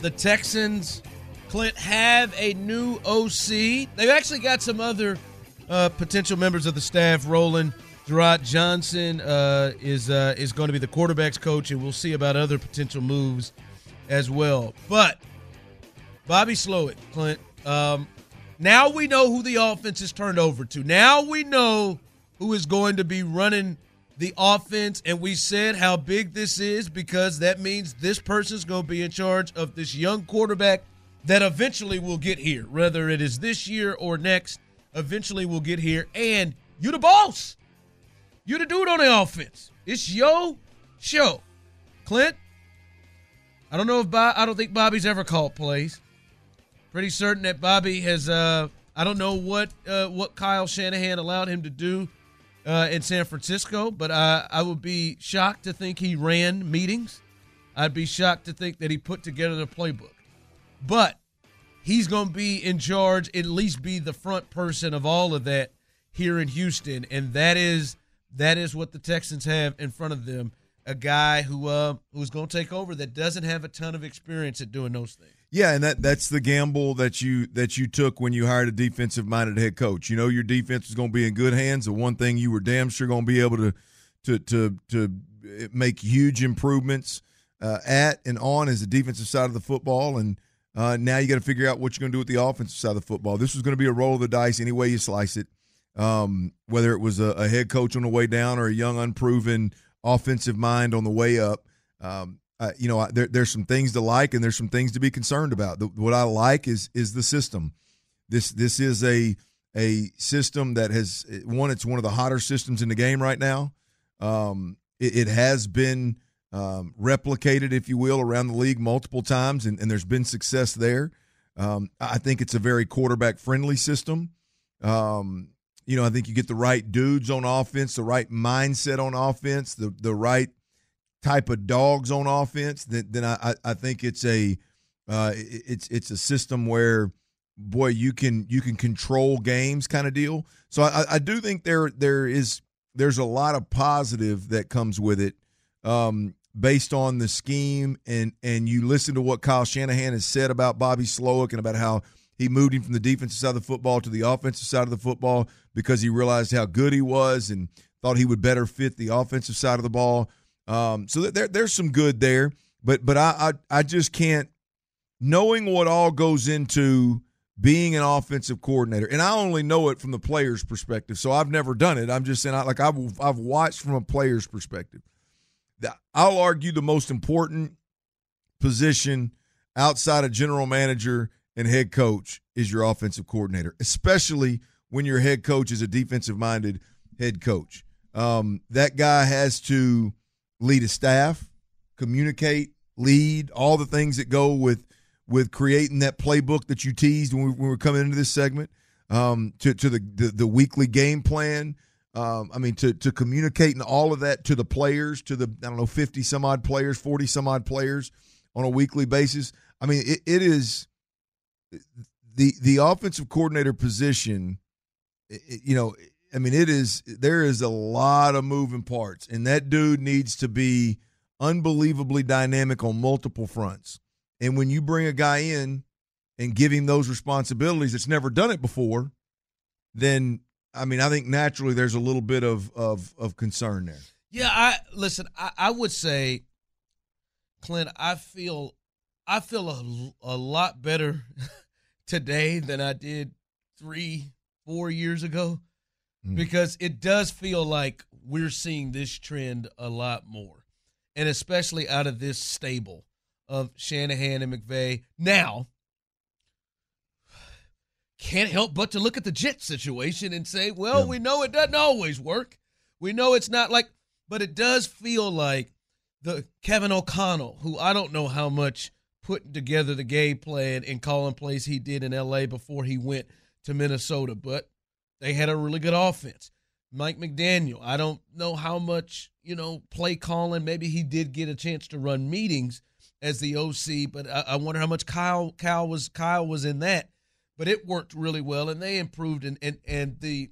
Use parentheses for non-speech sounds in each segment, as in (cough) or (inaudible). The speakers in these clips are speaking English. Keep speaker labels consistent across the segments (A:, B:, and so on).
A: The Texans, Clint, have a new OC. They've actually got some other uh, potential members of the staff rolling. Jerrod Johnson uh, is uh, is going to be the quarterbacks coach, and we'll see about other potential moves as well. But Bobby Slowik, Clint. Um, now we know who the offense is turned over to. Now we know who is going to be running the offense, and we said how big this is because that means this person's going to be in charge of this young quarterback that eventually will get here, whether it is this year or next. Eventually, will get here, and you the boss. You the dude on the offense. It's yo show. Clint, I don't know if Bob, I don't think Bobby's ever called plays. Pretty certain that Bobby has. Uh, I don't know what uh, what Kyle Shanahan allowed him to do uh, in San Francisco, but I, I would be shocked to think he ran meetings. I'd be shocked to think that he put together the playbook. But he's going to be in charge, at least be the front person of all of that here in Houston, and that is that is what the Texans have in front of them. A guy who uh, who's going to take over that doesn't have a ton of experience at doing those things.
B: Yeah, and that that's the gamble that you that you took when you hired a defensive minded head coach. You know your defense was going to be in good hands. The one thing you were damn sure going to be able to to to to make huge improvements uh, at and on is the defensive side of the football, and uh, now you got to figure out what you're going to do with the offensive side of the football. This was going to be a roll of the dice any way you slice it. Um, whether it was a, a, head coach on the way down or a young unproven offensive mind on the way up. Um, uh, you know, there, there's some things to like and there's some things to be concerned about. The, what I like is is the system. This this is a a system that has one. It's one of the hotter systems in the game right now. Um, it, it, has been um, replicated, if you will, around the league multiple times, and, and there's been success there. Um, I think it's a very quarterback friendly system. Um, you know, I think you get the right dudes on offense, the right mindset on offense, the the right type of dogs on offense. Then, then I, I think it's a uh, it's it's a system where boy you can you can control games kind of deal. So I, I do think there there is there's a lot of positive that comes with it. Um, based on the scheme and and you listen to what Kyle Shanahan has said about Bobby Slowik and about how he moved him from the defensive side of the football to the offensive side of the football because he realized how good he was and thought he would better fit the offensive side of the ball. Um, so there, there's some good there, but but I, I I just can't knowing what all goes into being an offensive coordinator, and I only know it from the player's perspective. So I've never done it. I'm just saying, like I've I've watched from a player's perspective. I'll argue the most important position outside of general manager and head coach is your offensive coordinator, especially when your head coach is a defensive minded head coach. Um, that guy has to lead a staff, communicate, lead, all the things that go with with creating that playbook that you teased when we, when we were coming into this segment. Um, to to the, the, the weekly game plan. Um, I mean, to to communicating all of that to the players, to the I don't know fifty some odd players, forty some odd players on a weekly basis. I mean, it, it is the the offensive coordinator position, you know, I mean, it is there is a lot of moving parts, and that dude needs to be unbelievably dynamic on multiple fronts. And when you bring a guy in and give him those responsibilities that's never done it before, then I mean, I think naturally there's a little bit of of, of concern there.
A: Yeah, I listen. I, I would say, Clint, I feel I feel a, a lot better (laughs) today than I did three, four years ago mm. because it does feel like we're seeing this trend a lot more. And especially out of this stable of Shanahan and McVay. Now, can't help but to look at the Jet situation and say, well, yeah. we know it doesn't always work. We know it's not like, but it does feel like the Kevin O'Connell, who I don't know how much putting together the game plan and calling plays he did in LA before he went to Minnesota. But they had a really good offense. Mike McDaniel, I don't know how much, you know, play calling. Maybe he did get a chance to run meetings as the OC, but I, I wonder how much Kyle Kyle was Kyle was in that. But it worked really well and they improved and, and, and the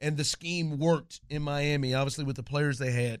A: and the scheme worked in Miami, obviously with the players they had.